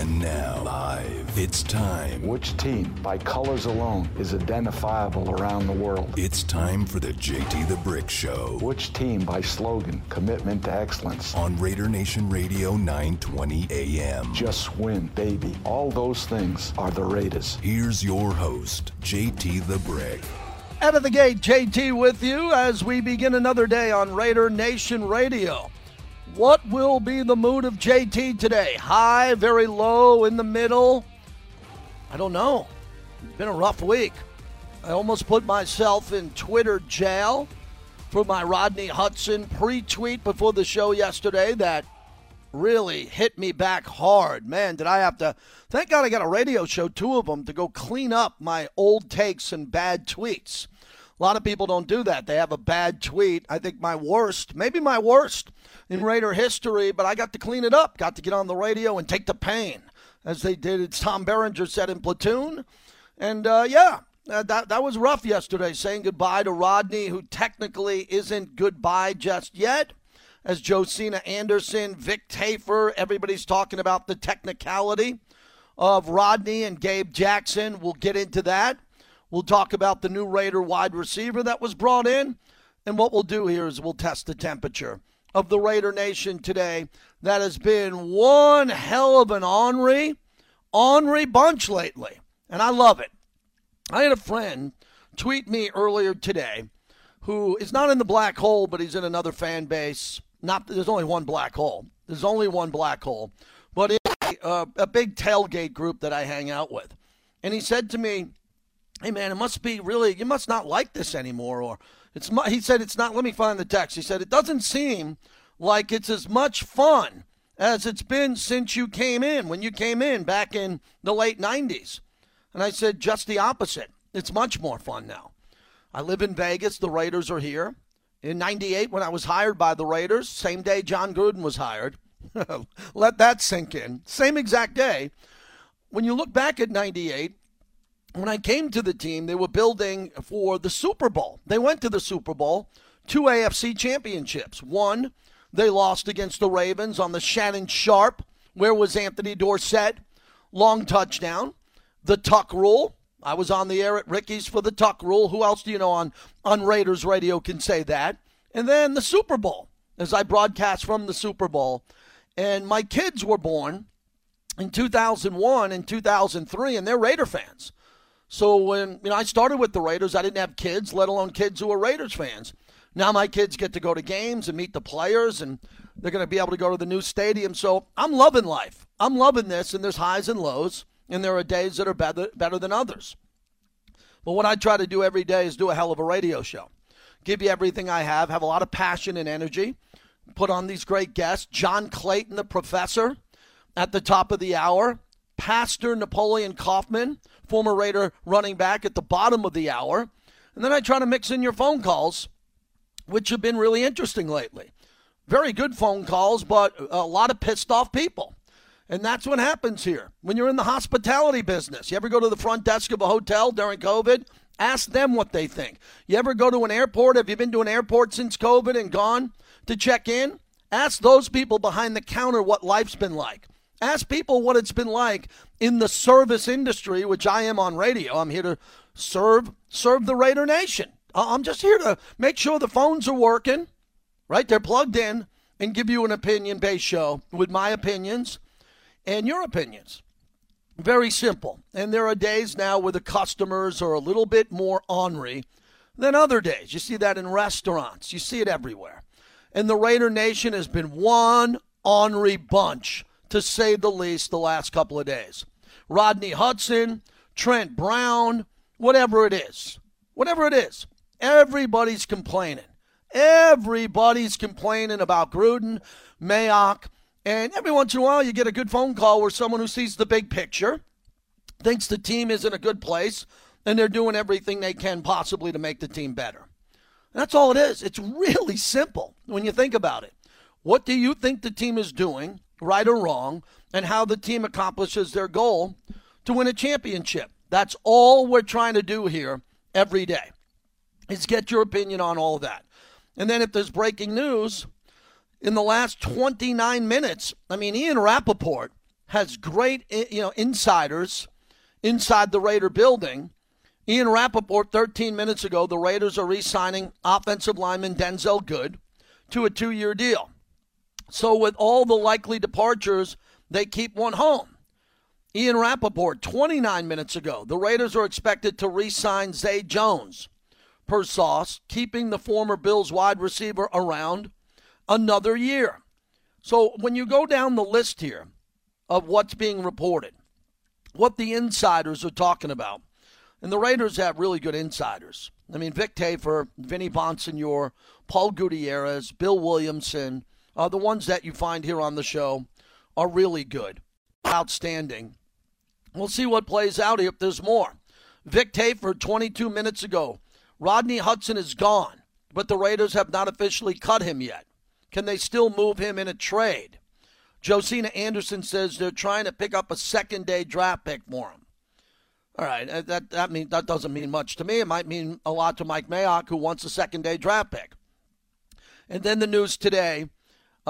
And now, live, it's time. Which team, by colors alone, is identifiable around the world? It's time for the JT the Brick Show Which team, by slogan, commitment to excellence? on Raider Nation Radio 920 AM. Just win, baby. All those things are the Raiders. Here's your host, JT the Brick. Out of the gate, JT with you as we begin another day on Raider Nation Radio. What will be the mood of JT today? High, very low, in the middle? I don't know. It's been a rough week. I almost put myself in Twitter jail for my Rodney Hudson pre tweet before the show yesterday that really hit me back hard. Man, did I have to. Thank God I got a radio show, two of them, to go clean up my old takes and bad tweets. A lot of people don't do that. They have a bad tweet. I think my worst, maybe my worst in Raider history, but I got to clean it up. Got to get on the radio and take the pain, as they did, as Tom Berenger said in Platoon. And uh, yeah, uh, that, that was rough yesterday, saying goodbye to Rodney, who technically isn't goodbye just yet. As Josina Anderson, Vic Tafur, everybody's talking about the technicality of Rodney and Gabe Jackson. We'll get into that. We'll talk about the new Raider wide receiver that was brought in. And what we'll do here is we'll test the temperature of the Raider Nation today. That has been one hell of an ornery, ornery bunch lately. And I love it. I had a friend tweet me earlier today who is not in the black hole, but he's in another fan base. Not there's only one black hole. There's only one black hole, but a, uh, a big tailgate group that I hang out with. And he said to me, "Hey man, it must be really you must not like this anymore." Or it's mu-, he said it's not. Let me find the text. He said it doesn't seem like it's as much fun as it's been since you came in when you came in back in the late '90s. And I said, just the opposite. It's much more fun now. I live in Vegas. The Raiders are here. In 98, when I was hired by the Raiders, same day Jon Gruden was hired. Let that sink in. Same exact day. When you look back at 98, when I came to the team, they were building for the Super Bowl. They went to the Super Bowl, two AFC championships. One, they lost against the Ravens on the Shannon Sharpe. Where was Anthony Dorsett? Long touchdown the Tuck Rule. I was on the air at Ricky's for the Tuck Rule. Who else do you know on, on Raiders radio can say that? And then the Super Bowl, as I broadcast from the Super Bowl. And my kids were born in 2001 and 2003, and they're Raider fans. So when you know I started with the Raiders, I didn't have kids, let alone kids who were Raiders fans. Now my kids get to go to games and meet the players, and they're going to be able to go to the new stadium. So I'm loving life. I'm loving this, and there's highs and lows and there are days that are better, better than others. But what I try to do every day is do a hell of a radio show. Give you everything I have, have a lot of passion and energy, put on these great guests. John Clayton, the professor, at the top of the hour. Pastor Napoleon Kaufman, former Raider running back, at the bottom of the hour. And then I try to mix in your phone calls, which have been really interesting lately. Very good phone calls, but a lot of pissed off people. And that's what happens here. When you're in the hospitality business, you ever go to the front desk of a hotel during COVID? Ask them what they think. You ever go to an airport? Have you been to an airport since COVID and gone to check in? Ask those people behind the counter what life's been like. Ask people what it's been like in the service industry, which I am on radio. I'm here to serve serve the Raider Nation. I'm just here to make sure the phones are working, right? They're plugged in and give you an opinion-based show with my opinions and your opinions. Very simple. And there are days now where the customers are a little bit more ornery than other days. You see that in restaurants, you see it everywhere. And the Raider Nation has been one ornery bunch, to say the least, the last couple of days. Rodney Hudson, Trent Brown, whatever it is, whatever it is, everybody's complaining. Everybody's complaining about Gruden, Mayock, and every once in a while, you get a good phone call where someone who sees the big picture thinks the team is in a good place and they're doing everything they can possibly to make the team better. That's all it is. It's really simple when you think about it. What do you think the team is doing, right or wrong, and how the team accomplishes their goal to win a championship? That's all we're trying to do here every day. Is get your opinion on all that. And then if there's breaking news, in the last 29 minutes, I mean, Ian Rapoport has great you know insiders inside the Raider building. Ian Rapoport, 13 minutes ago, the Raiders are re signing offensive lineman Denzelle Good to a two year deal. So, with all the likely departures, they keep one home. Ian Rapoport, 29 minutes ago, the Raiders are expected to re sign Zay Jones per sauce, keeping the former Bills wide receiver around another year. So, when you go down the list here of what's being reported, what the insiders are talking about, and the Raiders have really good insiders. I mean, Vic Tafur, Vinny Bonsignore, Paul Gutierrez, Bill Williamson, uh, the ones that you find here on the show are really good, outstanding. We'll see what plays out if there's more. Vic Tafur, 22 minutes ago. Rodney Hudson is gone, but the Raiders have not officially cut him yet. Can they still move him in a trade? Josina Anderson says they're trying to pick up a second day draft pick for him. All right, uh, that that mean that doesn't mean much to me. It might mean a lot to Mike Mayock, who wants a second day draft pick. And then the news today: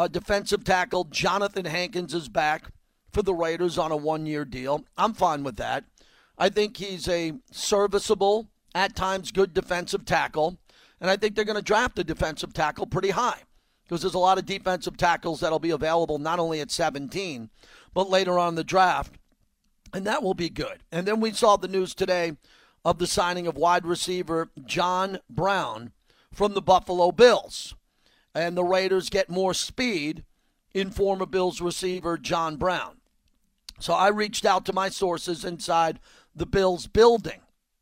uh, defensive tackle Jonathan Hankins is back for the Raiders on a one-year deal. I'm fine with that. I think he's a serviceable, at times good defensive tackle, and I think they're going to draft a defensive tackle pretty high because there's a lot of defensive tackles that'll be available not only at 17, but later on the draft. And that will be good. And then we saw the news today of the signing of wide receiver John Brown from the Buffalo Bills. And the Raiders get more speed in former Bills receiver John Brown. So I reached out to my sources inside the Bills building.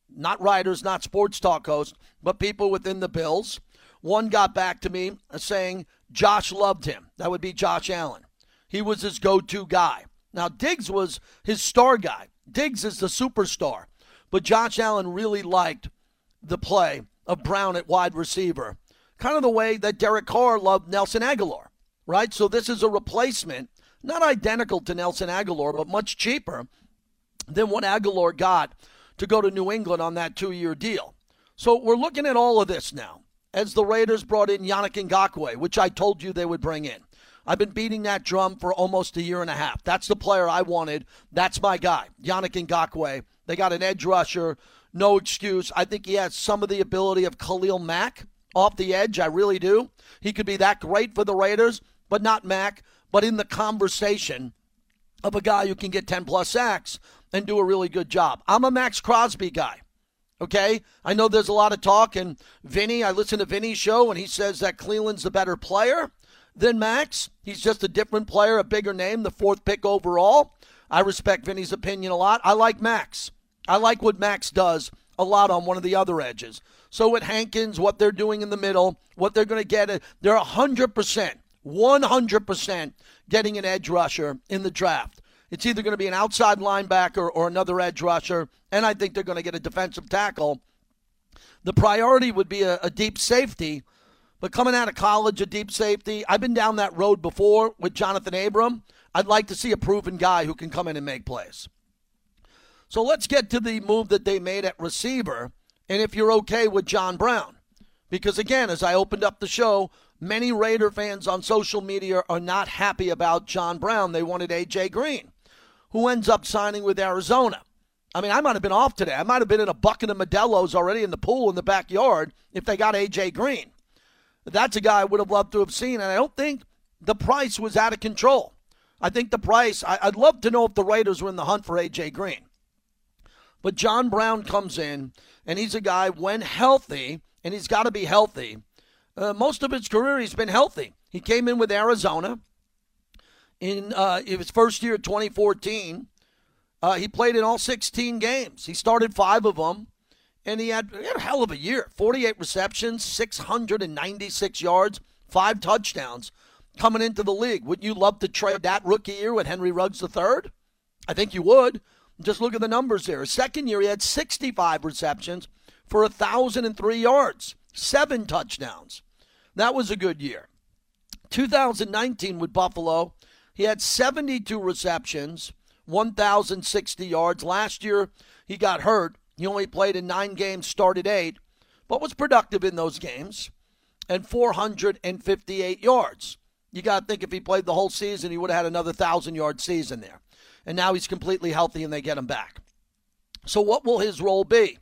Not writers, not sports talk hosts, but people within the Bills. One got back to me saying Josh loved him. That would be Josh Allen. He was his go to guy. Now, Diggs was his star guy. Diggs is the superstar. But Josh Allen really liked the play of Brown at wide receiver, kind of the way that Derek Carr loved Nelson Agholor, right? So this is a replacement, not identical to Nelson Agholor, but much cheaper than what Agholor got to go to New England on that two year deal. So we're looking at all of this now as the Raiders brought in Yannick Ngakoue, which I told you they would bring in. I've been beating that drum for almost a year and a half. That's the player I wanted. That's my guy, Yannick Ngakoue. They got an edge rusher, no excuse. I think he has some of the ability of Khalil Mack off the edge. I really do. He could be that great for the Raiders, but not Mack, but in the conversation of a guy who can get 10 plus sacks and do a really good job. I'm a Maxx Crosby guy. Okay, I know there's a lot of talk, and Vinny, I listen to Vinny's show, and he says that Clelin's the better player than Max. He's just a different player, a bigger name, the fourth pick overall. I respect Vinny's opinion a lot. I like Max. I like what Max does a lot on one of the other edges. So with Hankins, what they're doing in the middle, what they're going to get, uh, they're 100%, 100% getting an edge rusher in the draft. It's either going to be an outside linebacker or another edge rusher, and I think they're going to get a defensive tackle. The priority would be a, a deep safety, but coming out of college, a deep safety, I've been down that road before with Johnathan Abram. I'd like to see a proven guy who can come in and make plays. So let's get to the move that they made at receiver, and if you're okay with John Brown. Because again, as I opened up the show, many Raider fans on social media are not happy about John Brown. They wanted A.J. Green who ends up signing with Arizona. I mean, I might have been off today. I might have been in a bucket of Modelo's already in the pool in the backyard if they got A.J. Green. That's a guy I would have loved to have seen, and I don't think the price was out of control. I think the price, I, would love to know if the Raiders were in the hunt for A.J. Green. But John Brown comes in, and he's a guy, when healthy, and he's got to be healthy. Uh, most of his career, he's been healthy. He came in with Arizona in uh, his first year, 2014. Uh, he played in all 16 games. He started five of them, and he had, he had a hell of a year 48 receptions, 696 yards, five touchdowns coming into the league. Would you love to trade that rookie year with Henry Ruggs III? I think you would. Just look at the numbers there. Second year, he had 65 receptions for 1,003 yards, seven touchdowns. That was a good year. 2019 with Buffalo, he had 72 receptions, 1,060 yards. Last year, he got hurt. He only played in nine games, started eight, but was productive in those games, and 458 yards. You got to think if he played the whole season, he would have had another 1,000 yard season there. And now he's completely healthy and they get him back. So, what will his role be?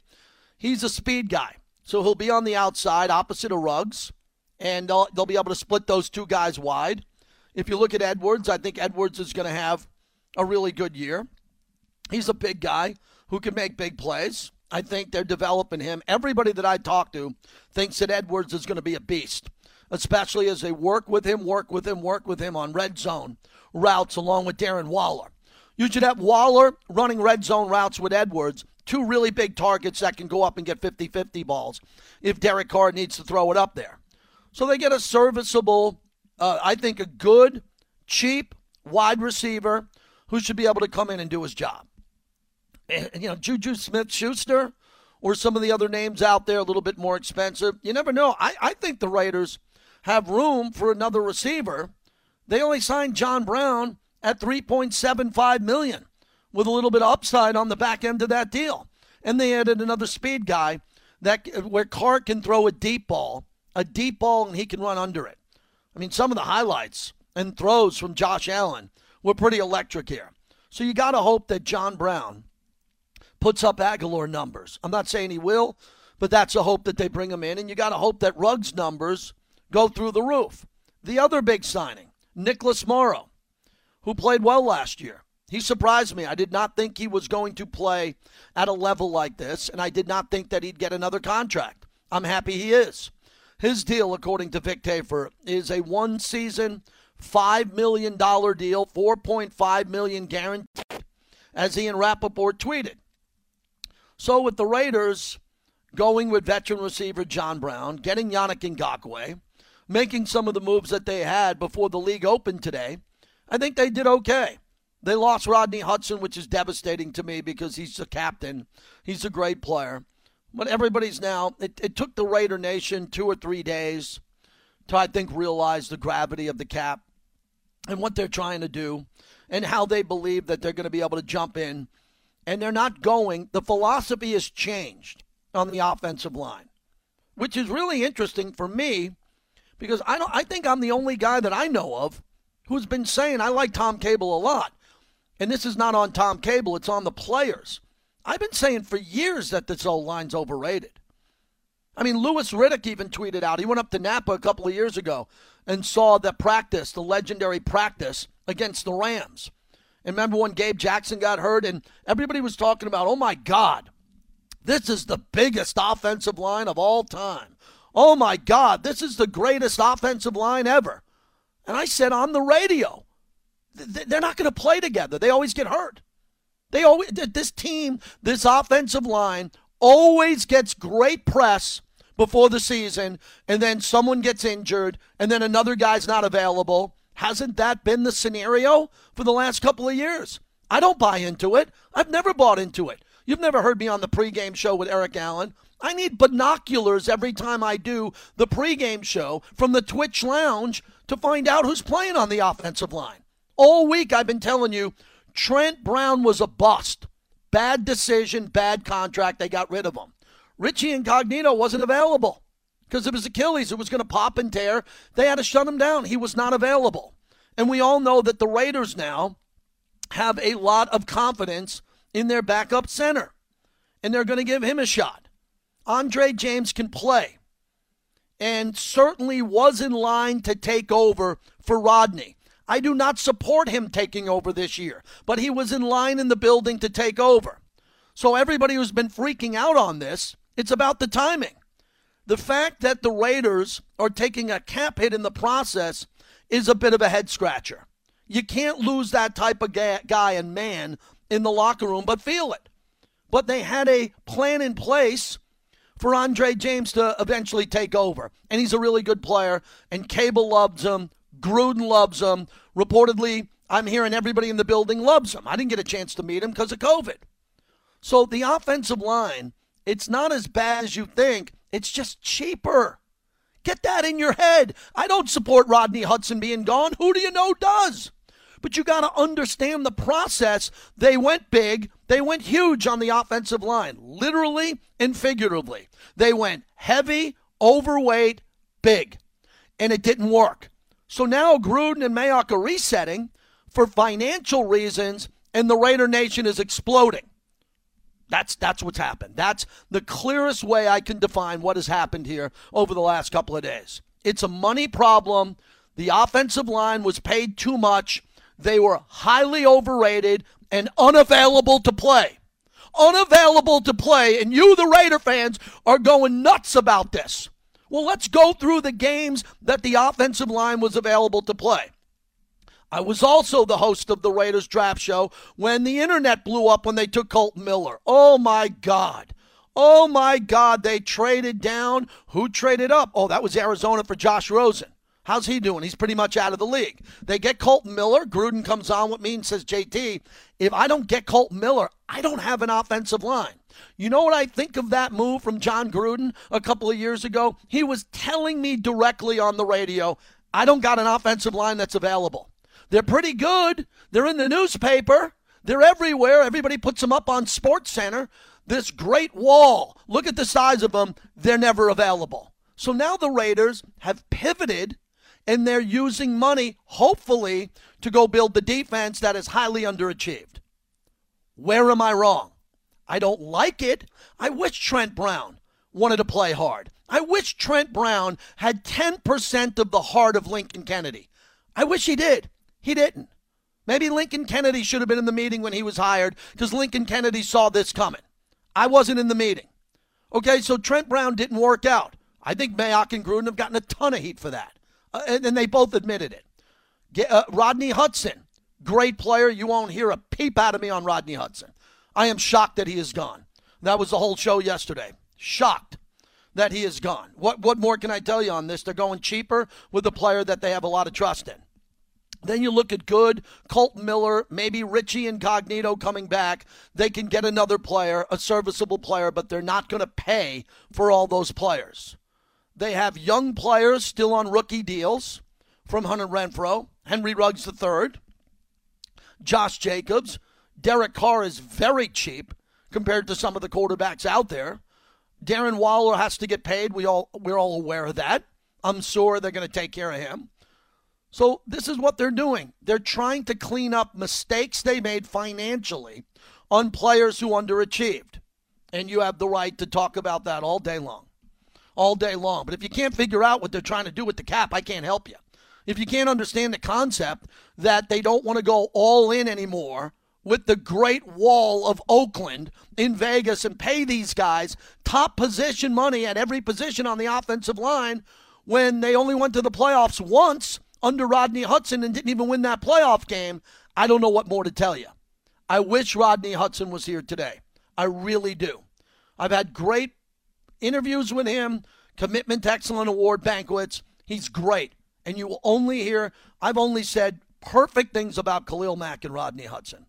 He's a speed guy. So, he'll be on the outside opposite of Ruggs, and they'll, they'll be able to split those two guys wide. If you look at Edwards, I think Edwards is going to have a really good year. He's a big guy who can make big plays. I think they're developing him. Everybody that I talk to thinks that Edwards is going to be a beast, especially as they work with him, work with him, work with him on red zone routes along with Darren Waller. You should have Waller running red zone routes with Edwards, two really big targets that can go up and get 50 50 balls if Derek Carr needs to throw it up there. So they get a serviceable, uh, I think, a good, cheap wide receiver who should be able to come in and do his job. And, you know, Juju Smith Schuster or some of the other names out there a little bit more expensive. You never know. I, I think the Raiders have room for another receiver. They only signed John Brown at 3.75 million with a little bit of upside on the back end of that deal. And they added another speed guy that where Carr can throw a deep ball, a deep ball and he can run under it. I mean, some of the highlights and throws from Josh Allen were pretty electric here. So you got to hope that John Brown puts up Agholor numbers. I'm not saying he will, but that's a hope that they bring him in. And you got to hope that Ruggs numbers go through the roof. The other big signing, Nicholas Morrow, who played well last year. He surprised me. I did not think he was going to play at a level like this, and I did not think that he'd get another contract. I'm happy he is. His deal, according to Vic Tafur, is a one season, $5 million deal, 4.5 million guaranteed, as he and Rapoport tweeted. So with the Raiders going with veteran receiver John Brown, getting Yannick Ngakoue, making some of the moves that they had before the league opened today, I think they did okay. They lost Rodney Hudson, which is devastating to me because he's the captain. He's a great player. But everybody's now, it, it took the Raider Nation two or three days to, I think, realize the gravity of the cap and what they're trying to do and how they believe that they're going to be able to jump in and they're not going. The philosophy has changed on the offensive line, which is really interesting for me because I don't. I think I'm the only guy that I know of who's been saying I like Tom Cable a lot, and this is not on Tom Cable; it's on the players. I've been saying for years that this old line's overrated. I mean, Louis Riddick even tweeted out. He went up to Napa a couple of years ago and saw the practice, the legendary practice against the Rams. And remember when Gabe Jackson got hurt and everybody was talking about, oh my God, this is the biggest offensive line of all time. Oh my God, this is the greatest offensive line ever. And I said on the radio, they're not going to play together. They always get hurt. They always this team, this offensive line always gets great press before the season and then someone gets injured and then another guy's not available Hasn't that been the scenario for the last couple of years? I don't buy into it. I've never bought into it. You've never heard me on the pregame show with Eric Allen. I need binoculars every time I do the pregame show from the Twitch Lounge to find out who's playing on the offensive line. All week I've been telling you Trent Brown was a bust. Bad decision, bad contract. They got rid of him. Richie Incognito wasn't available because of his Achilles. It was going to pop and tear. They had to shut him down. He was not available. And we all know that the Raiders now have a lot of confidence in their backup center, and they're going to give him a shot. Andre James can play and certainly was in line to take over for Rodney. I do not support him taking over this year, but he was in line in the building to take over. So everybody who's been freaking out on this, it's about the timing. The fact that the Raiders are taking a cap hit in the process is a bit of a head scratcher. You can't lose that type of guy and man in the locker room, but feel it. But they had a plan in place for Andre James to eventually take over. And he's a really good player, and Cable loves him. Gruden loves him. Reportedly, I'm hearing everybody in the building loves him. I didn't get a chance to meet him because of COVID. So the offensive line, it's not as bad as you think. It's just cheaper. Get that in your head. I don't support Rodney Hudson being gone. Who do you know does? But you got to understand the process. They went big, they went huge on the offensive line, literally and figuratively. They went heavy, overweight, big, and it didn't work. So now Gruden and Mayock are resetting for financial reasons and the Raider Nation is exploding. That's that's what's happened. That's the clearest way I can define what has happened here over the last couple of days. It's a money problem. The offensive line was paid too much. They were highly overrated and unavailable to play. Unavailable to play, and you, the Raider fans, are going nuts about this. Well, let's go through the games that the offensive line was available to play. I was also the host of the Raiders draft show when the internet blew up when they took Kolton Miller. Oh my God. Oh my God. They traded down. Who traded up? Oh, that was Arizona for Josh Rosen. How's he doing? He's pretty much out of the league. They get Kolton Miller. Gruden comes on with me and says, JT, if I don't get Kolton Miller, I don't have an offensive line. You know what I think of that move from Jon Gruden a couple of years ago? He was telling me directly on the radio, I don't got an offensive line that's available. They're pretty good. They're in the newspaper. They're everywhere. Everybody puts them up on Sports Center. This great wall. Look at the size of them. They're never available. So now the Raiders have pivoted and they're using money, hopefully, to go build the defense that is highly underachieved. Where am I wrong? I don't like it. I wish Trent Brown wanted to play hard. I wish Trent Brown had 10% of the heart of Lincoln Kennedy. I wish he did. He didn't. Maybe Lincoln Kennedy should have been in the meeting when he was hired because Lincoln Kennedy saw this coming. I wasn't in the meeting. Okay, so Trent Brown didn't work out. I think Mayock and Gruden have gotten a ton of heat for that. Uh, and, they both admitted it. Get, uh, Rodney Hudson, great player. You won't hear a peep out of me on Rodney Hudson. I am shocked that he is gone. That was the whole show yesterday. Shocked that he is gone. What, what more can I tell you on this? They're going cheaper with a player that they have a lot of trust in. Then you look at good, Colt Miller, maybe Richie Incognito coming back. They can get another player, a serviceable player, but they're not going to pay for all those players. They have young players still on rookie deals from Hunter Renfrow, Henry Ruggs III, Josh Jacobs. Derek Carr is very cheap compared to some of the quarterbacks out there. Darren Waller has to get paid. We all we're all aware of that. I'm sure they're going to take care of him. So this is what they're doing. They're trying to clean up mistakes they made financially on players who underachieved. And you have the right to talk about that all day long. All day long. But if you can't figure out what they're trying to do with the cap, I can't help you. If you can't understand the concept that they don't want to go all in anymore with the Great Wall of Oakland in Vegas and pay these guys top position money at every position on the offensive line when they only went to the playoffs once under Rodney Hudson and didn't even win that playoff game, I don't know what more to tell you. I wish Rodney Hudson was here today. I really do. I've had great interviews with him, commitment to excellent award banquets. He's great. And you will only hear, I've only said perfect things about Khalil Mack and Rodney Hudson.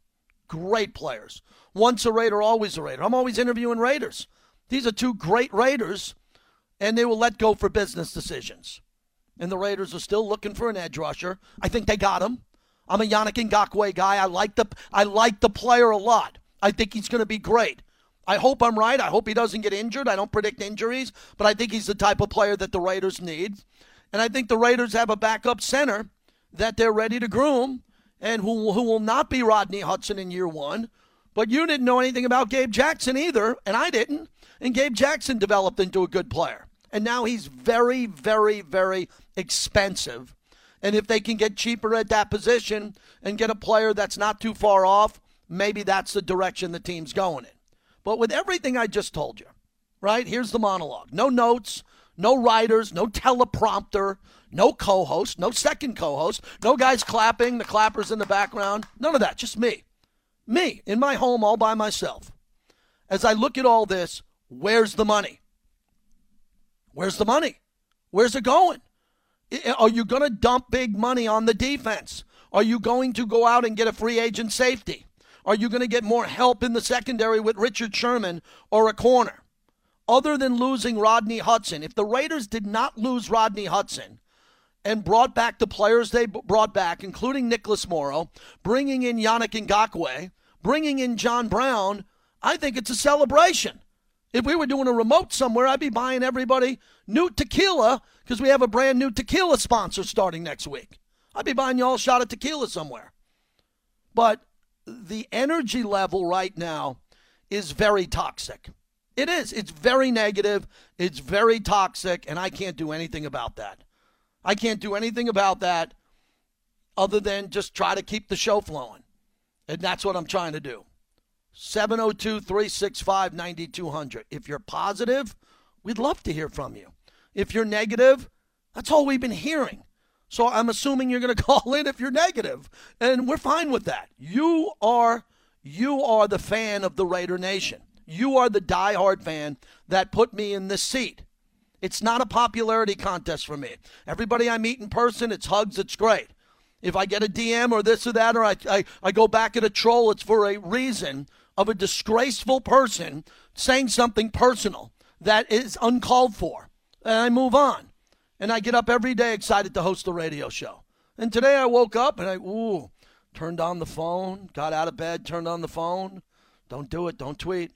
Great players. Once a Raider, always a Raider. I'm always interviewing Raiders. These are two great Raiders, and they will let go for business decisions and the Raiders are still looking for an edge rusher. I think they got him. I'm a Yannick Ngakoue guy. I like the I like the player a lot. I think he's going to be great. I hope I'm right. I hope he doesn't get injured. I don't predict injuries, but I think he's the type of player that the Raiders need. And I think the Raiders have a backup center that they're ready to groom and who, who will not be Rodney Hudson in year one. But you didn't know anything about Gabe Jackson either, and I didn't. And Gabe Jackson developed into a good player. And now he's very, very, very expensive. And if they can get cheaper at that position and get a player that's not too far off, maybe that's the direction the team's going in. But with everything I just told you, right? Here's the monologue. No notes, no writers, no teleprompter, no co host, no second co host, no guys clapping, the clappers in the background. None of that. Just me. Me in my home all by myself. As I look at all this, where's the money? Where's the money? Where's it going? Are you going to dump big money on the defense? Are you going to go out and get a free agent safety? Are you going to get more help in the secondary with Richard Sherman or a corner? Other than losing Rodney Hudson, if the Raiders did not lose Rodney Hudson and brought back the players they brought back, including Nicholas Morrow, bringing in Yannick Ngakoue, bringing in John Brown, I think it's a celebration. If we were doing a remote somewhere, I'd be buying everybody new tequila because we have a brand new tequila sponsor starting next week. I'd be buying y'all a shot of tequila somewhere. But the energy level right now is very toxic. It is. It's very negative. It's very toxic, and I can't do anything about that. I can't do anything about that other than just try to keep the show flowing. And that's what I'm trying to do. 702 365 9200. If you're positive, we'd love to hear from you. If you're negative, that's all we've been hearing. So I'm assuming you're going to call in if you're negative, and we're fine with that. You are you are the fan of the Raider Nation. You are the diehard fan that put me in this seat. It's not a popularity contest for me. Everybody I meet in person, it's hugs, it's great. If I get a DM or this or that, or I, I, I go back at a troll, it's for a reason of a disgraceful person saying something personal that is uncalled for. And I move on. And I get up every day excited to host the radio show. And today I woke up and I, ooh, turned on the phone, got out of bed, turned on the phone. Don't do it. Don't tweet.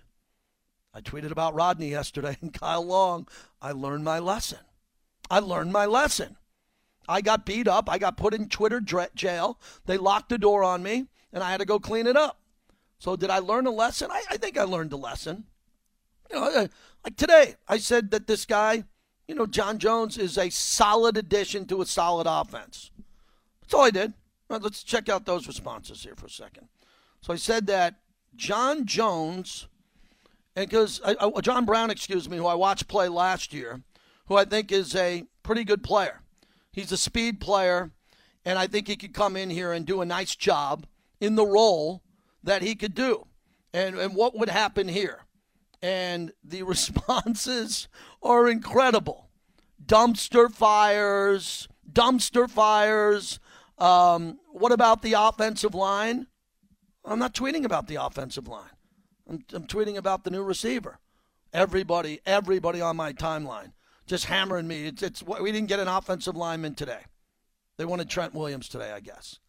I tweeted about Rodney yesterday and Kyle Long. I learned my lesson. I learned my lesson. I got beat up. I got put in Twitter jail. They locked the door on me, and I had to go clean it up. So, did I learn a lesson? I, I think I learned a lesson. You know, like today, I said that this guy, you know, John Jones is a solid addition to a solid offense. That's all I did. Right, let's check out those responses here for a second. So I said that John Jones, and because John Brown, excuse me, who I watched play last year, who I think is a pretty good player. He's a speed player, and I think he could come in here and do a nice job in the role that he could do. And, and what would happen here? And the responses are incredible dumpster fires, dumpster fires. Um, what about the offensive line? I'm not tweeting about the offensive line. I'm, I'm tweeting about the new receiver. Everybody, everybody on my timeline just hammering me. It's, it's we didn't get an offensive lineman today. They wanted Trent Williams today, I guess.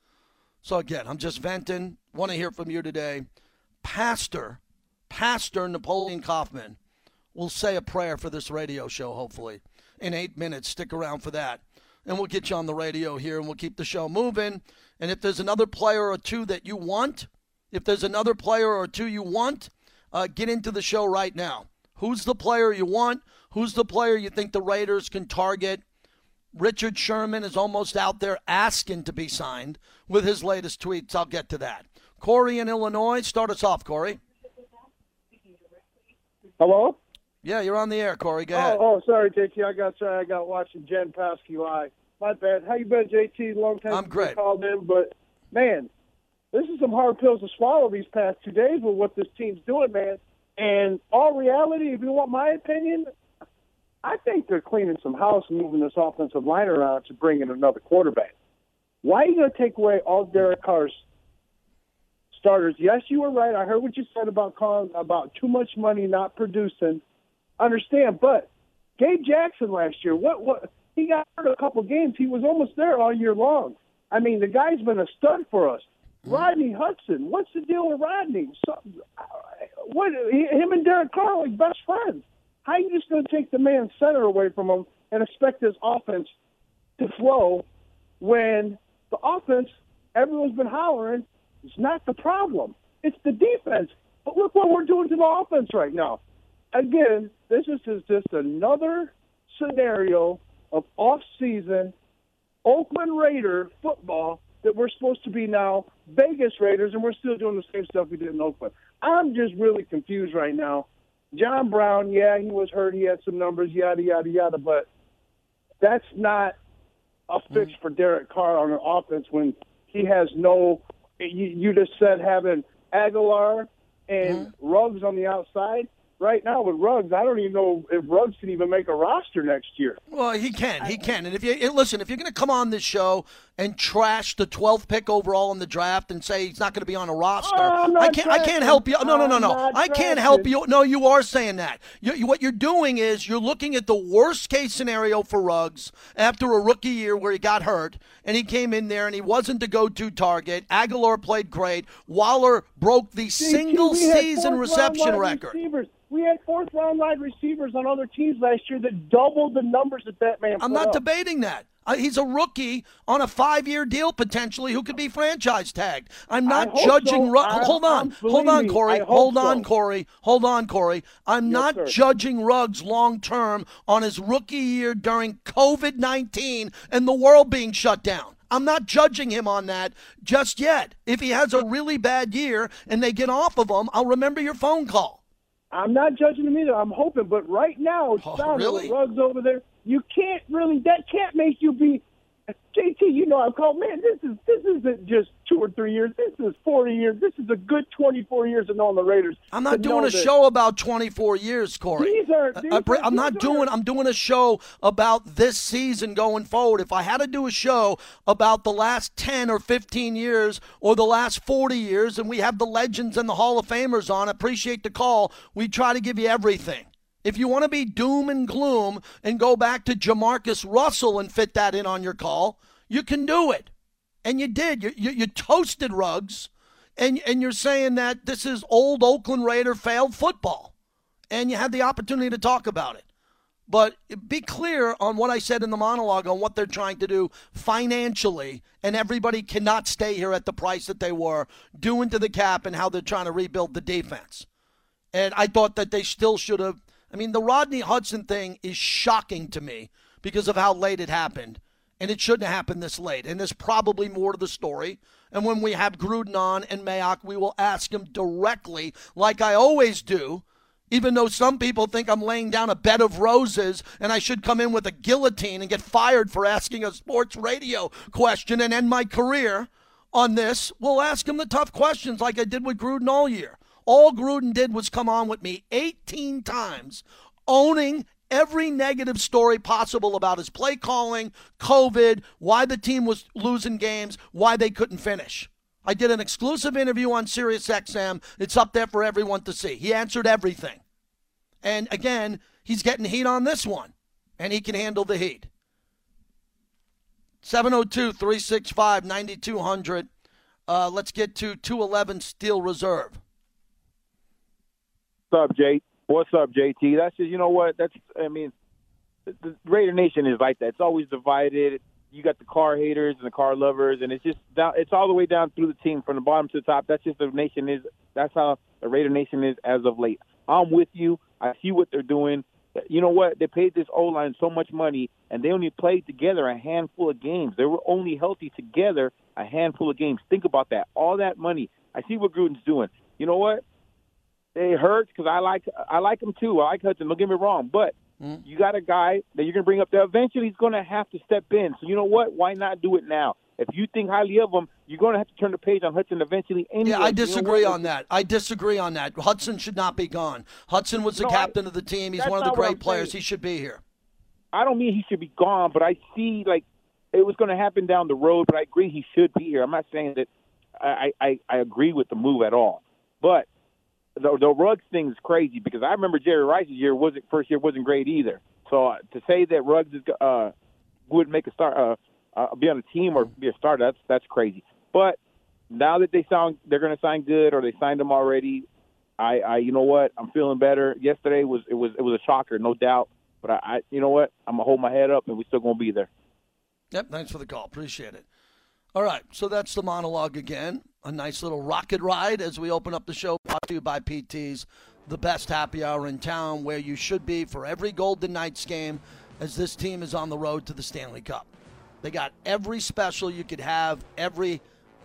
So again, I'm just venting. Want to hear from you today. Pastor, Pastor Napoleon Kaufman will say a prayer for this radio show, hopefully, in eight minutes. Stick around for that. And we'll get you on the radio here and we'll keep the show moving. And if there's another player or two that you want, if there's another player or two you want, uh, get into the show right now. Who's the player you want? Who's the player you think the Raiders can target? Richard Sherman is almost out there asking to be signed with his latest tweets. I'll get to that. Corey in Illinois, start us off, Corey. Hello? Yeah, you're on the air, Corey. Go oh, ahead. Oh, sorry, JT. I got sorry. I got watching Jen Psaki live. My bad. How you been, JT? Long time. I'm great. Called in, but man, this is some hard pills to swallow these past two days with what this team's doing, man. And all reality, if you want my opinion, I think they're cleaning some house and moving this offensive line around to bring in another quarterback. Why are you going to take away all Derek Carr's starters? Yes, you were right. I heard what you said about calling about too much money not producing. Understand, but Gabe Jackson last year, what what he got hurt a couple games. He was almost there all year long. I mean, the guy's been a stud for us. Rodney Hudson, what's the deal with Rodney? So, uh, what him and Derek Carr are like best friends. How you just going to take the man center away from him and expect his offense to flow when the offense, everyone's been hollering, is not the problem. It's the defense. But look what we're doing to the offense right now. Again, this is just another scenario of off-season Oakland Raider football that we're supposed to be now Vegas Raiders, and we're still doing the same stuff we did in Oakland. I'm just really confused right now John Brown, yeah, he was hurt. He had some numbers, yada yada yada. But that's not a fix mm-hmm. for Derek Carr on an offense when he has no. You, you just said having Agholor and mm-hmm. Ruggs on the outside right now with Ruggs, I don't even know if Ruggs can even make a roster next year. Well, he can. He can. And if you listen, if you're going to come on this show and trash the 12th pick overall in the draft and say he's not going to be on a roster, oh, I can't. I can't help you. No, no, no, no. I can't help you. No, you are saying that. You, you, what you're doing is you're looking at the worst case scenario for Ruggs after a rookie year where he got hurt and he came in there and he wasn't the go-to target. Agholor played great. Waller broke the single season reception record. Receivers We had fourth round wide receivers on other teams last year that doubled the numbers that that man. I'm not up. debating that. Uh, he's a rookie on a five-year deal potentially who could be franchise tagged. I'm not judging. so. Ru- I- hold on, hold on, Corey. Hold on, so. Corey. Hold on, Corey. I'm Yes, not sir. judging Ruggs long term on his rookie year during COVID 19 and the world being shut down. I'm not judging him on that just yet. If he has a really bad year and they get off of him, I'll remember your phone call. I'm not judging him either. I'm hoping, but right now, it's Oh, really? Ruggs over there. You can't really. That can't make you be. JT, you know I'm called. Man, this is this isn't just two or three years. This is 40 years. This is a good 24 years of knowing the Raiders. I'm not doing a that show about 24 years, Corey. These are- I- these uh, I- are- I'm not are- doing. I'm doing a show about this season going forward. If I had to do a show about the last 10 or 15 years or the last 40 years, and we have the legends and the Hall of Famers on, appreciate the call. We try to give you everything. If you want to be doom and gloom and go back to Jamarcus Russell and fit that in on your call, you can do it. And you did. You, you, you toasted Ruggs, and, and you're saying that this is old Oakland Raider failed football. And you had the opportunity to talk about it. But be clear on what I said in the monologue on what they're trying to do financially, and everybody cannot stay here at the price that they were, due into the cap, and how they're trying to rebuild the defense. And I thought that they still should have. I mean, the Rodney Hudson thing is shocking to me because of how late it happened. And it shouldn't have happened this late. And there's probably more to the story. And when we have Gruden on and Mayock, we will ask him directly, like I always do, even though some people think I'm laying down a bed of roses and I should come in with a guillotine and get fired for asking a sports radio question and end my career on this. We'll ask him the tough questions like I did with Gruden all year. All Gruden did was come on with me 18 times, owning every negative story possible about his play calling, COVID, why the team was losing games, why they couldn't finish. I did an exclusive interview on SiriusXM. It's up there for everyone to see. He answered everything. And again, he's getting heat on this one, and he can handle the heat. 702 365 9200. Uh, let's get to 211 Steel Reserve. What's up, Jay? What's up, JT? That's just you know what? That's I mean, the, the Raider Nation is like that. It's always divided. You got the Carr haters and the Carr lovers, and it's just down. It's all the way down through the team from the bottom to the top. That's just the nation is. That's how the Raider Nation is as of late. I'm with you. I see what they're doing. You know what? They paid this O line so much money, and they only played together a handful of games. They were only healthy together a handful of games. Think about that. All that money. I see what Gruden's doing. You know what? It hurts because I like I like him too. I like Hudson. Don't get me wrong, but mm. you got a guy that you're going to bring up there. Eventually, he's going to have to step in. So you know what? Why not do it now? If you think highly of him, you're going to have to turn the page on Hudson eventually. Anyway. Yeah, I You know disagree on that. I disagree on that. Hudson should not be gone. Hudson was the No, I- captain of the team. He's one of the great players. saying. He should be here. I don't mean he should be gone, but I see like it was going to happen down the road. But I agree he should be here. I'm not saying that I I, I agree with the move at all, but the the Ruggs thing is crazy because I remember Jerry Rice's year wasn't first year wasn't great either. So uh, to say that Ruggs is uh would make a start uh, uh be on a team or be a starter that's that's crazy. But now that they sound they're going to sign good or they signed him already, I I you know what I'm feeling better. Yesterday was it was it was a shocker, no doubt. But I, I you know what I'm gonna hold my head up and we're still gonna be there. Yep, thanks for the call. Appreciate it. All right, so that's the monologue again. A nice little rocket ride as we open up the show. Brought to you by PT's, the best happy hour in town, where you should be for every Golden Knights game as this team is on the road to the Stanley Cup. They got every special you could have, every.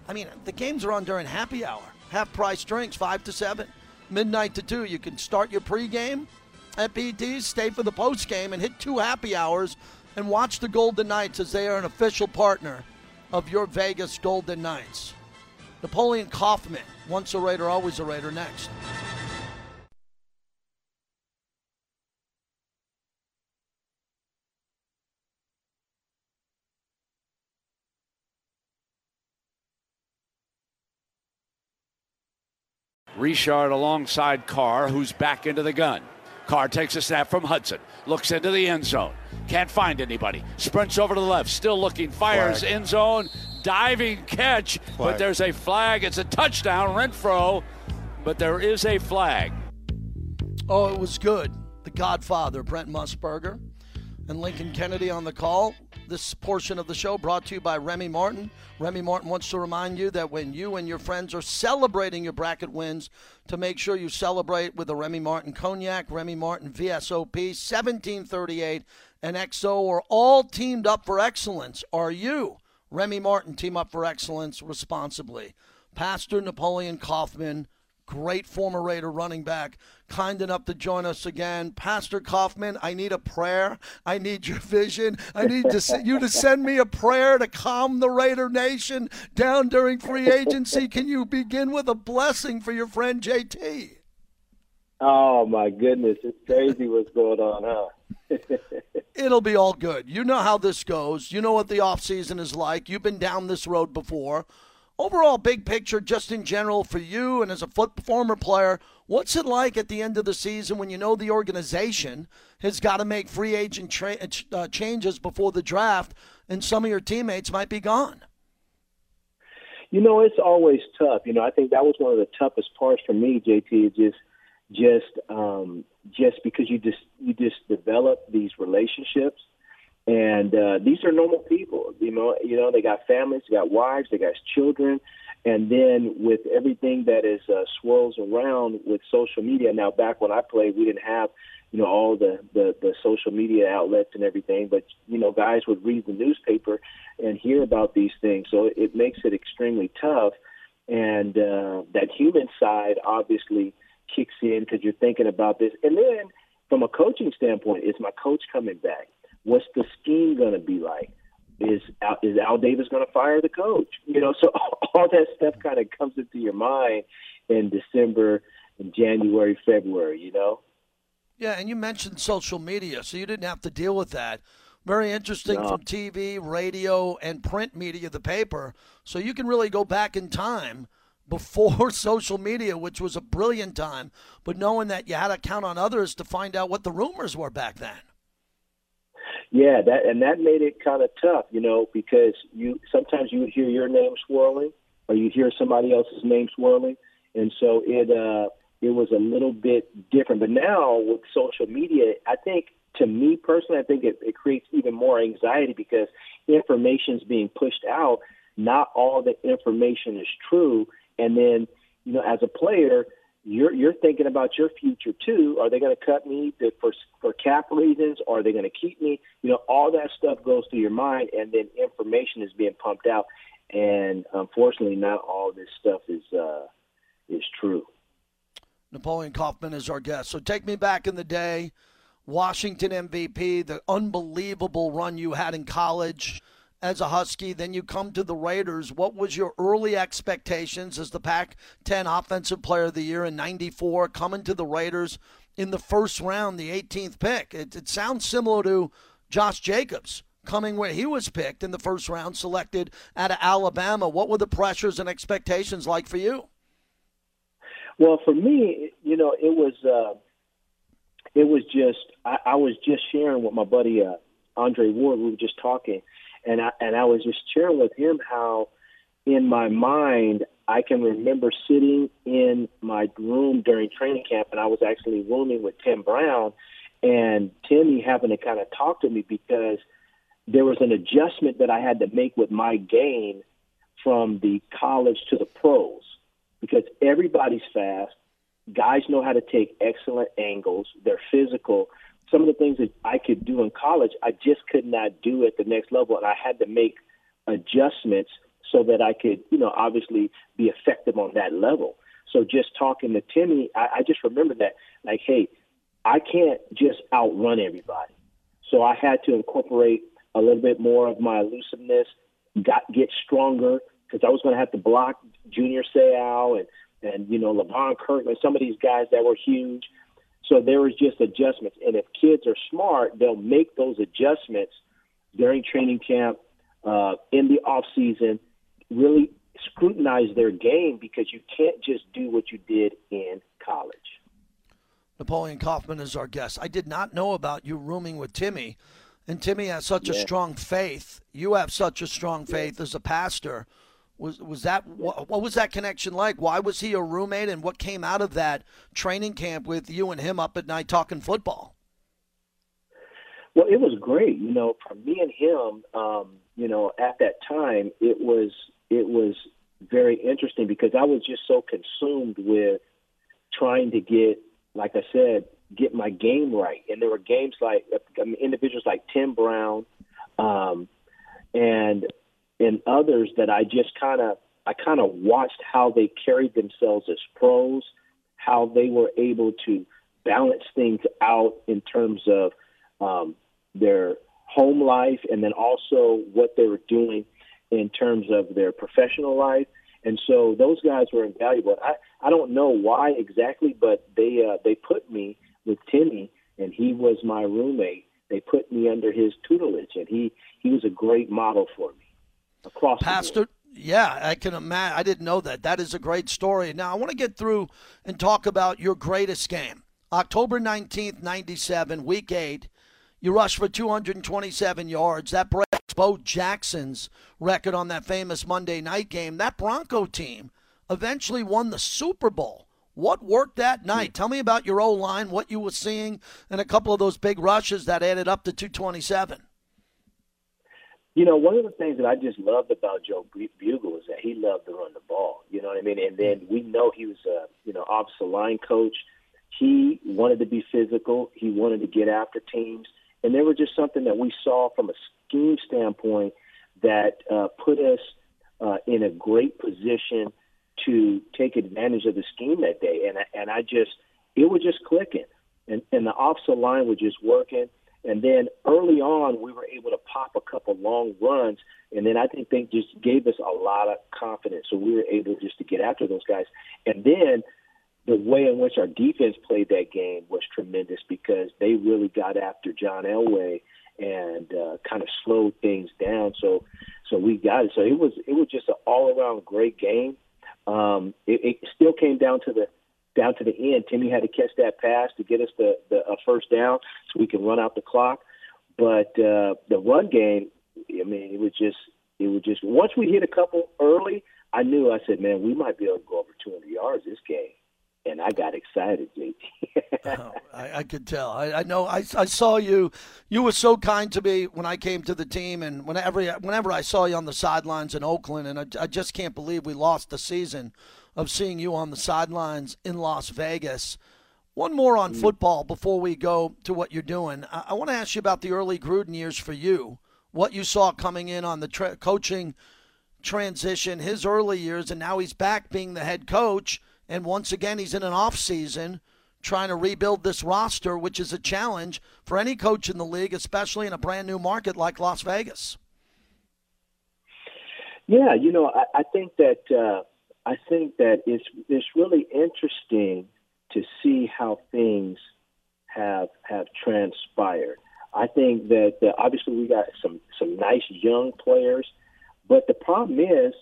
I mean, the games are on during happy hour. Half price drinks, 5 to 7, midnight to 2. You can start your pregame at PT's, stay for the postgame, and hit two happy hours and watch the Golden Knights as they are an official partner of your Vegas Golden Knights. Napoleon Kaufman, once a Raider, always a Raider, next. Richard alongside Carr, who's back into the gun. Carr takes a snap from Hudson, looks into the end zone, can't find anybody, sprints over to the left, still looking, fires Flag. end zone, diving catch, but there's a flag. It's a touchdown, Renfrow, but there is a flag. Oh, it was good. The Godfather, Brent Musburger, and Lincoln Kennedy on the call. This portion of the show brought to you by Remy Martin. Remy Martin wants to remind you that when you and your friends are celebrating your bracket wins, to make sure you celebrate with a Remy Martin Cognac, Remy Martin VSOP, 1738, and XO are all teamed up for excellence. Are you? Remy Martin, team up for excellence responsibly. Pastor Napoleon Kaufman, great former Raider running back, kind enough to join us again. Pastor Kaufman, I need a prayer. I need your vision. I need to you to send me a prayer to calm the Raider Nation down during free agency. Can you begin with a blessing for your friend JT? Oh my goodness, it's crazy what's going on, huh? It'll be all good. You know how this goes. You know what the off season is like. You've been down this road before overall big picture just in general for you and as a foot former player what's it like at the end of the season when you know the organization has got to make free agent tra- uh, changes before the draft and some of your teammates might be gone you know it's always tough you know i think that was one of the toughest parts for me jt just just um just because you just you just develop these relationships and uh, these are normal people. You know, you know, they got families, they got wives, they got children, and then with everything that is uh, swirls around with social media. Now, back when I played, we didn't have, you know, all the, the the social media outlets and everything, but you know, guys would read the newspaper and hear about these things. So it makes it extremely tough, and uh, that human side obviously kicks in because you're thinking about this, and then from a coaching standpoint, is my coach coming back? What's the scheme going to be like? Is Al, is Al Davis going to fire the coach? You know, so all that stuff kind of comes into your mind in December, in January, February. You know. Yeah, and you mentioned social media, so you didn't have to deal with that. Very interesting no. from TV, radio, and print media, the paper. So you can really go back in time before social media, which was a brilliant time, but knowing that you had to count on others to find out what the rumors were back then. Yeah, that and that made it kind of tough, you know, because you sometimes you would hear your name swirling, or you'd hear somebody else's name swirling, and so it uh, it was a little bit different. But now with social media, I think to me personally, I think it, it creates even more anxiety because information is being pushed out. Not all the information is true, and then you know, as a player, you're you're thinking about your future too. Are they going to cut me for for cap reasons? Are they going to keep me? You know, all that stuff goes through your mind, and then information is being pumped out. And unfortunately, not all this stuff is uh, is true. Napoleon Kaufman is our guest. So take me back in the day, Washington MVP, the unbelievable run you had in college as a Husky. Then you come to the Raiders. What was your early expectations as the Pac 10 Offensive Player of the Year in 94, coming to the Raiders in the first round, the 18th pick? It, it sounds similar to Josh Jacobs coming where he was picked in the first round, selected out of Alabama. What were the pressures and expectations like for you? Well, for me, you know, it was uh, it was just I, I was just sharing with my buddy uh, Andre Ward. We were just talking, and I and I was just sharing with him how in my mind I can remember sitting in my room during training camp and I was actually rooming with Tim Brown and Timmy having to kind of talk to me because there was an adjustment that I had to make with my game from the college to the pros because everybody's fast. Guys know how to take excellent angles. They're physical some of the things that I could do in college, I just could not do at the next level, and I had to make adjustments so that I could, you know, obviously be effective on that level. So just talking to Timmy, I, I just remember that, like, hey, I can't just outrun everybody. So I had to incorporate a little bit more of my elusiveness, got get stronger because I was going to have to block Junior Seau and and you know Levon Kirkland, some of these guys that were huge. So there was just adjustments. And if kids are smart, they'll make those adjustments during training camp, uh, in the off season, really scrutinize their game because you can't just do what you did in college. Napoleon Kaufman is our guest. I did not know about you rooming with Timmy. And Timmy has such yeah. a strong faith. You have such a strong faith yeah. as a pastor. Was was that what, what was that connection like? Why was he a roommate, and what came out of that training camp with you and him up at night talking football? Well, it was great. You know, for me and him, um, you know, at that time, it was it was very interesting because I was just so consumed with trying to get, like I said, get my game right. And there were games like I mean, individuals like Tim Brown, um, and and others that I just kind of I kind of watched how they carried themselves as pros, how they were able to balance things out in terms of um, their home life and then also what they were doing in terms of their professional life. And so those guys were invaluable. I, I don't know why exactly, but they uh, they put me with Timmy, and he was my roommate. They put me under his tutelage, and he he was a great model for me across. Pastor, yeah, I can imagine. I didn't know that. That is a great story. Now I want to get through and talk about your greatest game, October nineteenth, ninety seven, Week Eight. You rush for 227 yards. That breaks Bo Jackson's record on that famous Monday night game. That Bronco team eventually won the Super Bowl. What worked that hmm. night? Tell me about your O line, what you were seeing, and a couple of those big rushes that added up to 227. You know, one of the things that I just loved about Joe Bugel is that he loved to run the ball. You know what I mean? And then we know he was a, you know, offensive line coach. He wanted to be physical. He wanted to get after teams. And they were just something that we saw from a scheme standpoint that uh, put us uh, in a great position to take advantage of the scheme that day. And and I just it was just clicking, and and the offensive line was just working. And then early on, we were able to pop a couple long runs, and then I think they just gave us a lot of confidence. So we were able just to get after those guys. And then the way in which our defense played that game was tremendous because they really got after John Elway and uh, kind of slowed things down. So, so we got it. So it was it was just an all around great game. Um, it, it still came down to the down to the end. Timmy had to catch that pass to get us the, the a first down so we can run out the clock. But uh, the run game, I mean, it was just it was just once we hit a couple early, I knew I said, man, we might be able to go over 200 yards this game and I got excited, JT. oh, I, I, could tell. I, I know. I, I saw you. You were so kind to me when I came to the team, and whenever whenever I saw you on the sidelines in Oakland, and I, I just can't believe we lost the season of seeing you on the sidelines in Las Vegas. One more on mm. football before we go to what you're doing. I, I want to ask you about the early Gruden years for you. What you saw coming in on the tra- coaching transition, his early years, and now he's back being the head coach and once again, he's in an off season trying to rebuild this roster, which is a challenge for any coach in the league, especially in a brand new market like Las Vegas. Yeah, you know, I, I think that uh, I think that it's it's really interesting to see how things have have transpired. I think that obviously we got some some nice young players, but the problem is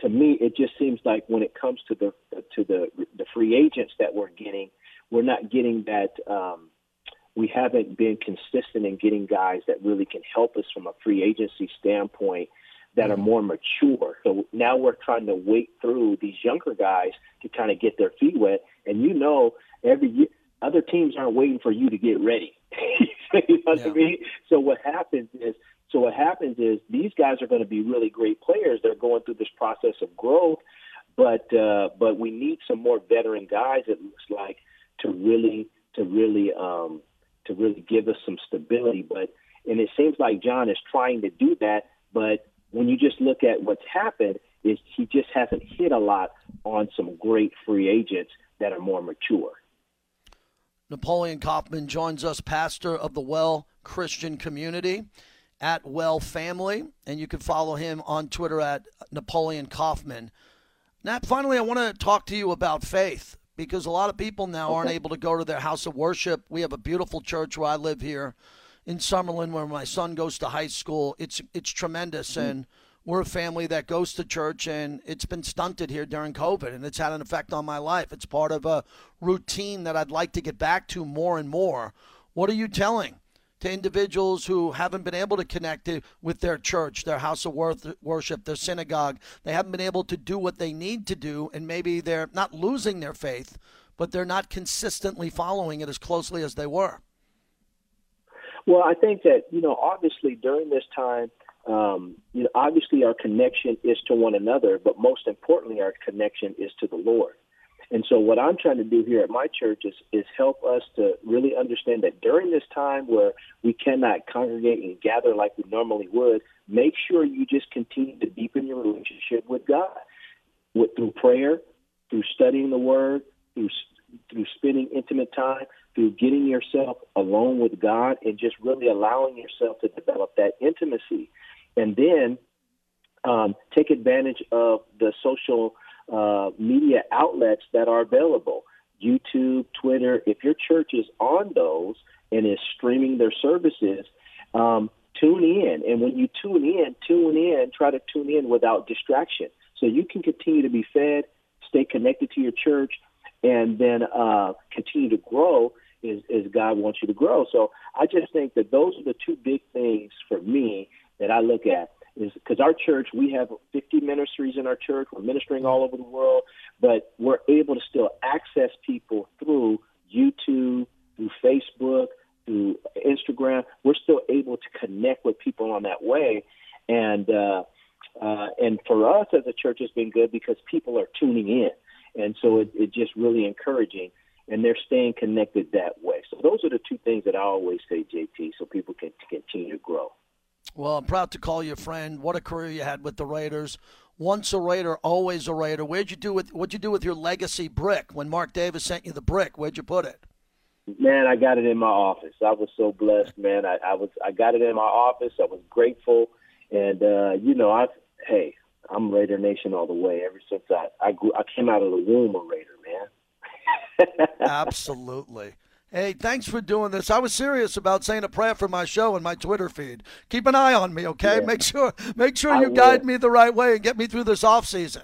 to me, it just seems like when it comes to the to the the free agents that we're getting, we're not getting that. Um, we haven't been consistent in getting guys that really can help us from a free agency standpoint that are more mature. So now we're trying to wait through these younger guys to kind of get their feet wet. And you know, every year, other teams aren't waiting for you to get ready. you know what. I mean? So what happens is so what happens is these guys are going to be really great players. They're going through this process of growth, but uh, but we need some more veteran guys. It looks like to really to really um, to really give us some stability. But and it seems like John is trying to do that. But when you just look at what's happened, is he just hasn't hit a lot on some great free agents that are more mature. Napoleon Kaufman joins us, pastor of the Well Christian Community at Well Family, and you can follow him on Twitter at Napoleon Kaufman. Now, finally, I want to talk to you about faith because a lot of people now aren't able to go to their house of worship. We have a beautiful church where I live here in Summerlin, where my son goes to high school. It's it's tremendous, mm. and we're a family that goes to church, and it's been stunted here during COVID, and it's had an effect on my life. It's part of a routine that I'd like to get back to more and more. What are you telling to individuals who haven't been able to connect with their church, their house of worship, their synagogue. They haven't been able to do what they need to do, and maybe they're not losing their faith, but they're not consistently following it as closely as they were. Well, I think that, you know, obviously during this time, um, you know, obviously our connection is to one another, but most importantly, our connection is to the Lord. And so, what I'm trying to do here at my church is, is help us to really understand that during this time where we cannot congregate and gather like we normally would, make sure you just continue to deepen your relationship with God with, through prayer, through studying the Word, through through spending intimate time, through getting yourself alone with God, and just really allowing yourself to develop that intimacy, and then um, take advantage of the social uh, media outlets that are available YouTube, Twitter. If your church is on those and is streaming their services, um, tune in. And when you tune in, tune in, try to tune in without distraction. So you can continue to be fed, stay connected to your church, and then uh, continue to grow as God wants you to grow. So I just think that those are the two big things for me that I look at is because our church we have 50 ministries in our church. We're ministering all over the world but we're able to still access people through youtube through facebook through instagram. We're still able to connect with people on that way. And uh, uh, and for us as a church it's been good because people are tuning in. And so it, it's just really encouraging and they're staying connected that way so those are the two things that i always say jt so people can continue to grow well, I'm proud to call you a friend. What a career you had with the Raiders. Once a Raider, always a Raider. Where'd you do with what'd you do with your legacy brick when Mark Davis sent you the brick? Where'd you put it? Man, I got it in my office. I was so blessed, man. I, I was I got it in my office. I was grateful, and uh, you know, I hey, I'm Raider Nation all the way. Ever since I I grew, I came out of the womb a Raider, man. Absolutely. Hey, thanks for doing this. I was serious about saying a prayer for my show and my Twitter feed. Keep an eye on me, okay? Yeah. Make sure make sure you guide me the right way and get me through this off season.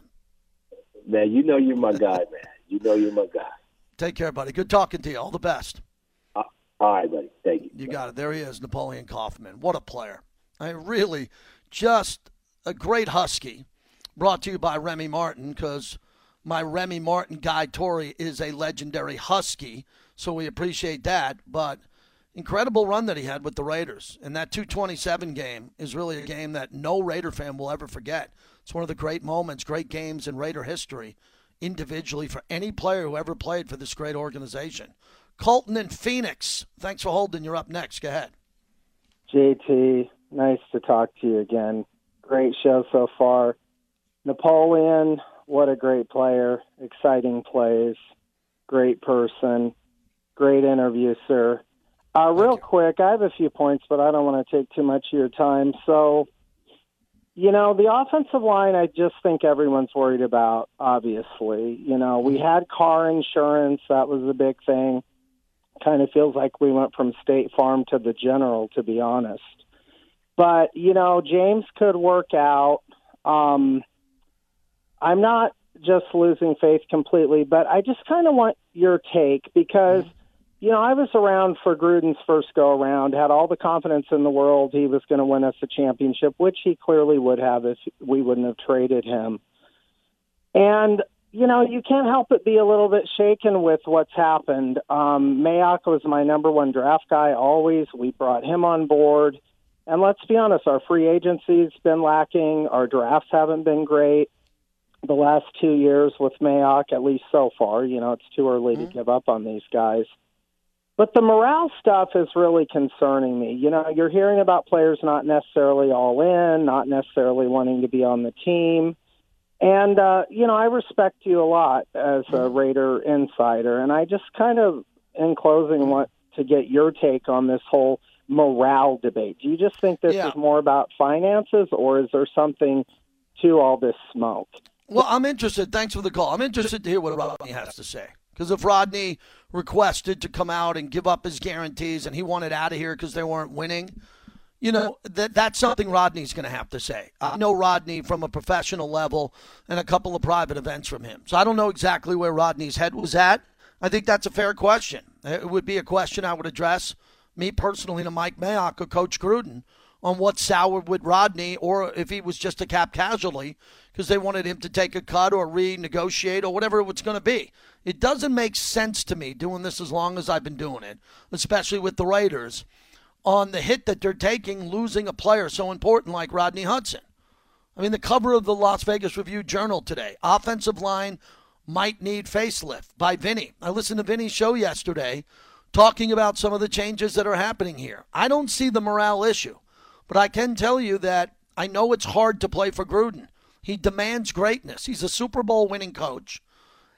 Man, you know you're my guy, man. You know you're my guy. Take care, buddy. Good talking to you. All the best. Uh, all right, buddy. Thank you. You got it. There he is, Napoleon Kaufman. What a player. I really just a great husky. Brought to you by Remy Martin because my Remy Martin guy Tori is a legendary husky so we appreciate that. But incredible run that he had with the Raiders. And that 227 game is really a game that no Raider fan will ever forget. It's one of the great moments, great games in Raider history, individually for any player who ever played for this great organization. Colton and Phoenix, thanks for holding. You're up next. Go ahead. JT, nice to talk to you again. Great show so far. Napoleon, what a great player. Exciting plays. Great person. Great interview, sir. Uh, real quick, I have a few points, but I don't want to take too much of your time. So, you know, the offensive line, I just think everyone's worried about, obviously. You know, we had car insurance, that was a big thing. Kind of feels like we went from State Farm to the General, to be honest. But, you know, James could work out. Um, I'm not just losing faith completely, but I just kind of want your take because. Mm-hmm you know, I was around for Gruden's first go around, had all the confidence in the world he was going to win us a championship, which he clearly would have if we wouldn't have traded him. And, you know, you can't help but be a little bit shaken with what's happened. Um, Mayock was my number one draft guy always. We brought him on board. And let's be honest, our free agency's been lacking. Our drafts haven't been great the last two years with Mayock, at least so far. You know, it's too early mm-hmm. to give up on these guys. But the morale stuff is really concerning me. You know, you're hearing about players not necessarily all in, not necessarily wanting to be on the team. And, uh, you know, I respect you a lot as a Raider insider. And I just kind of, in closing, want to get your take on this whole morale debate. Do you just think this yeah. is more about finances, or is there something to all this smoke? Well, I'm interested. Thanks for the call. I'm interested to hear what Rodney has to say. Because if Rodney requested to come out and give up his guarantees and he wanted out of here because they weren't winning, you know, that that's something Rodney's going to have to say. I know Rodney from a professional level and a couple of private events from him. So I don't know exactly where Rodney's head was at. I think that's a fair question. It would be a question I would address me personally, to Mike Mayock or Coach Gruden on what soured with Rodney or if he was just a cap casualty because they wanted him to take a cut or renegotiate or whatever it's going to be. It doesn't make sense to me doing this as long as I've been doing it, especially with the Raiders, on the hit that they're taking losing a player so important like Rodney Hudson. I mean, the cover of the Las Vegas Review Journal today offensive line might need facelift by Vinny. I listened to Vinny's show yesterday talking about some of the changes that are happening here. I don't see the morale issue, but I can tell you that I know it's hard to play for Gruden. He demands greatness. He's a Super Bowl winning coach,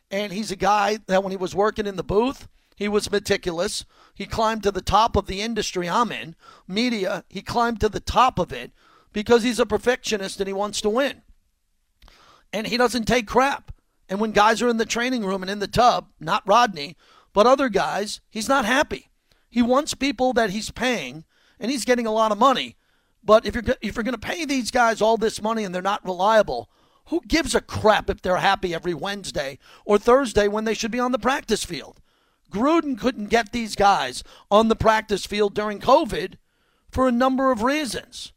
and he's a guy that when he was working in the booth, he was meticulous. He climbed to the top of the industry I'm in, media. He climbed to the top of it because he's a perfectionist and he wants to win. And he doesn't take crap. And when guys are in the training room and in the tub, not Rodney, but other guys, he's not happy. He wants people that he's paying, and he's getting a lot of money. But if you're if you're going to pay these guys all this money and they're not reliable, who gives a crap if they're happy every Wednesday or Thursday when they should be on the practice field? Gruden couldn't get these guys on the practice field during COVID for a number of reasons.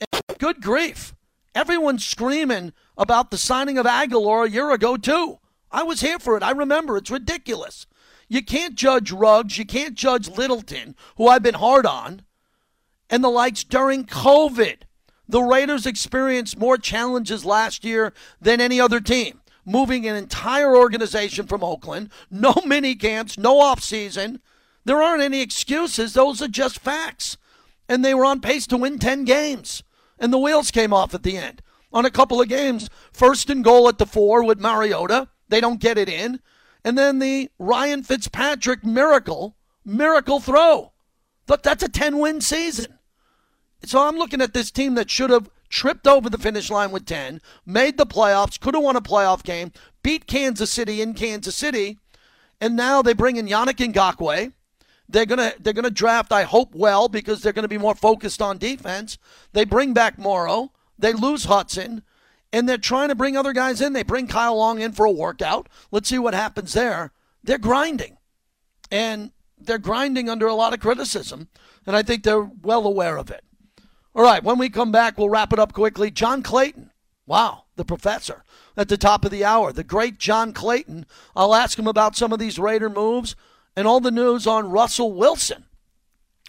And good grief. Everyone's screaming about the signing of Agholor a year ago, too. I was here for it. I remember. It's ridiculous. You can't judge Ruggs. You can't judge Littleton, who I've been hard on, and the likes during COVID. The Raiders experienced more challenges last year than any other team. Moving an entire organization from Oakland, no mini camps, no off season. There aren't any excuses. Those are just facts. And they were on pace to win 10 games. And the wheels came off at the end on a couple of games. First and goal at the four with Mariota. They don't get it in. And then the Ryan Fitzpatrick miracle, miracle throw. Look, that's a 10 win season. So I'm looking at this team that should have tripped over the finish line with 10, made the playoffs, could have won a playoff game, beat Kansas City in Kansas City, and now they bring in Yannick Ngakoue. They're gonna they're gonna draft, I hope, well because they're gonna be more focused on defense. They bring back Morrow. They lose Hudson, and they're trying to bring other guys in. They bring Kyle Long in for a workout. Let's see what happens there. They're grinding, and they're grinding under a lot of criticism, and I think they're well aware of it. All right, when we come back, we'll wrap it up quickly. John Clayton. Wow, the professor at the top of the hour, the great John Clayton. I'll ask him about some of these Raider moves and all the news on Russell Wilson,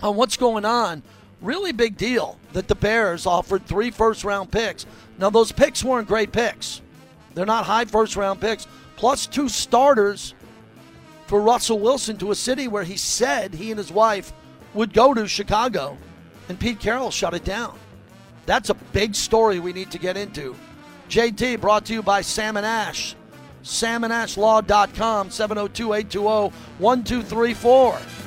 on what's going on really big deal that the Bears offered three first round picks. Now, those picks weren't great picks, they're not high first round picks, plus two starters for Russell Wilson to a city where he said he and his wife would go to Chicago, and Pete Carroll shut it down. That's a big story we need to get into. JT brought to you by Sam and Ash. SamandAshLaw.com, 702 820 1234.